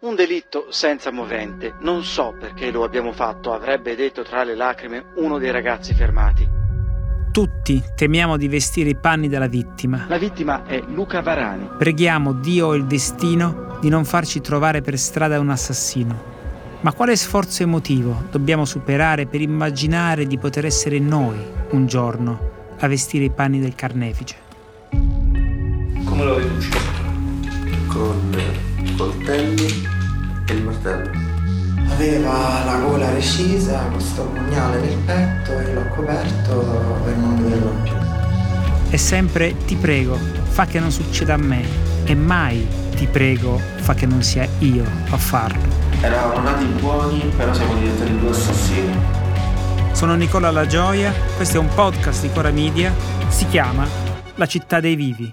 Un delitto senza movente. Non so perché lo abbiamo fatto, avrebbe detto tra le lacrime uno dei ragazzi fermati. Tutti temiamo di vestire i panni della vittima. La vittima è Luca Varani. Preghiamo Dio o il destino di non farci trovare per strada un assassino. Ma quale sforzo emotivo dobbiamo superare per immaginare di poter essere noi, un giorno, a vestire i panni del carnefice? Come lo riduci? Con coltelli e il martello. Aveva la gola recisa, questo pugnale nel petto e l'ho coperto per non vederlo più. E sempre ti prego, fa che non succeda a me. E mai ti prego, fa che non sia io a farlo. Eravamo nati buoni, però siamo diventati due assassini. Sono Nicola La Gioia, questo è un podcast di Cora Media, si chiama La città dei vivi.